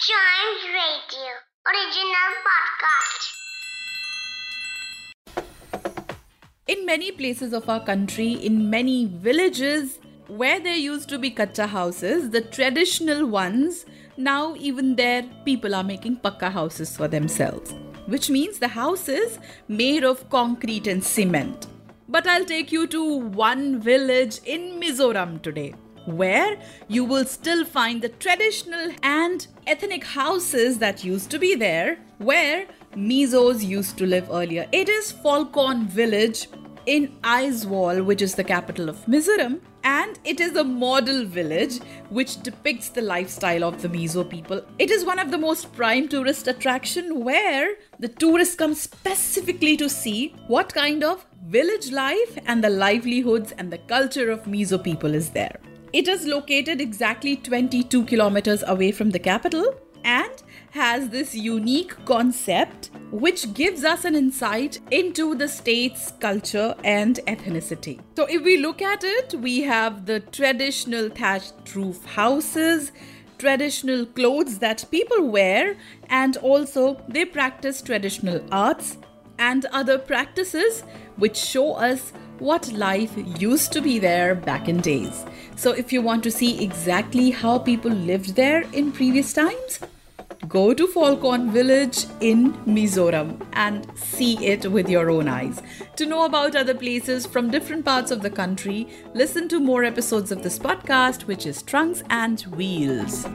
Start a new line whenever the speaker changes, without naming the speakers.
Chimes Radio original podcast.
In many places of our country, in many villages, where there used to be kacha houses, the traditional ones, now even there, people are making pakka houses for themselves, which means the houses made of concrete and cement. But I'll take you to one village in Mizoram today where you will still find the traditional and ethnic houses that used to be there, where Mizos used to live earlier. It is Falkon Village in Aizawl, which is the capital of Mizoram, and it is a model village which depicts the lifestyle of the Mizo people. It is one of the most prime tourist attraction where the tourists come specifically to see what kind of village life and the livelihoods and the culture of Mizo people is there. It is located exactly 22 kilometers away from the capital and has this unique concept which gives us an insight into the state's culture and ethnicity. So, if we look at it, we have the traditional thatched roof houses, traditional clothes that people wear, and also they practice traditional arts and other practices which show us what life used to be there back in days. So, if you want to see exactly how people lived there in previous times, go to Falkon Village in Mizoram and see it with your own eyes. To know about other places from different parts of the country, listen to more episodes of this podcast, which is Trunks and Wheels.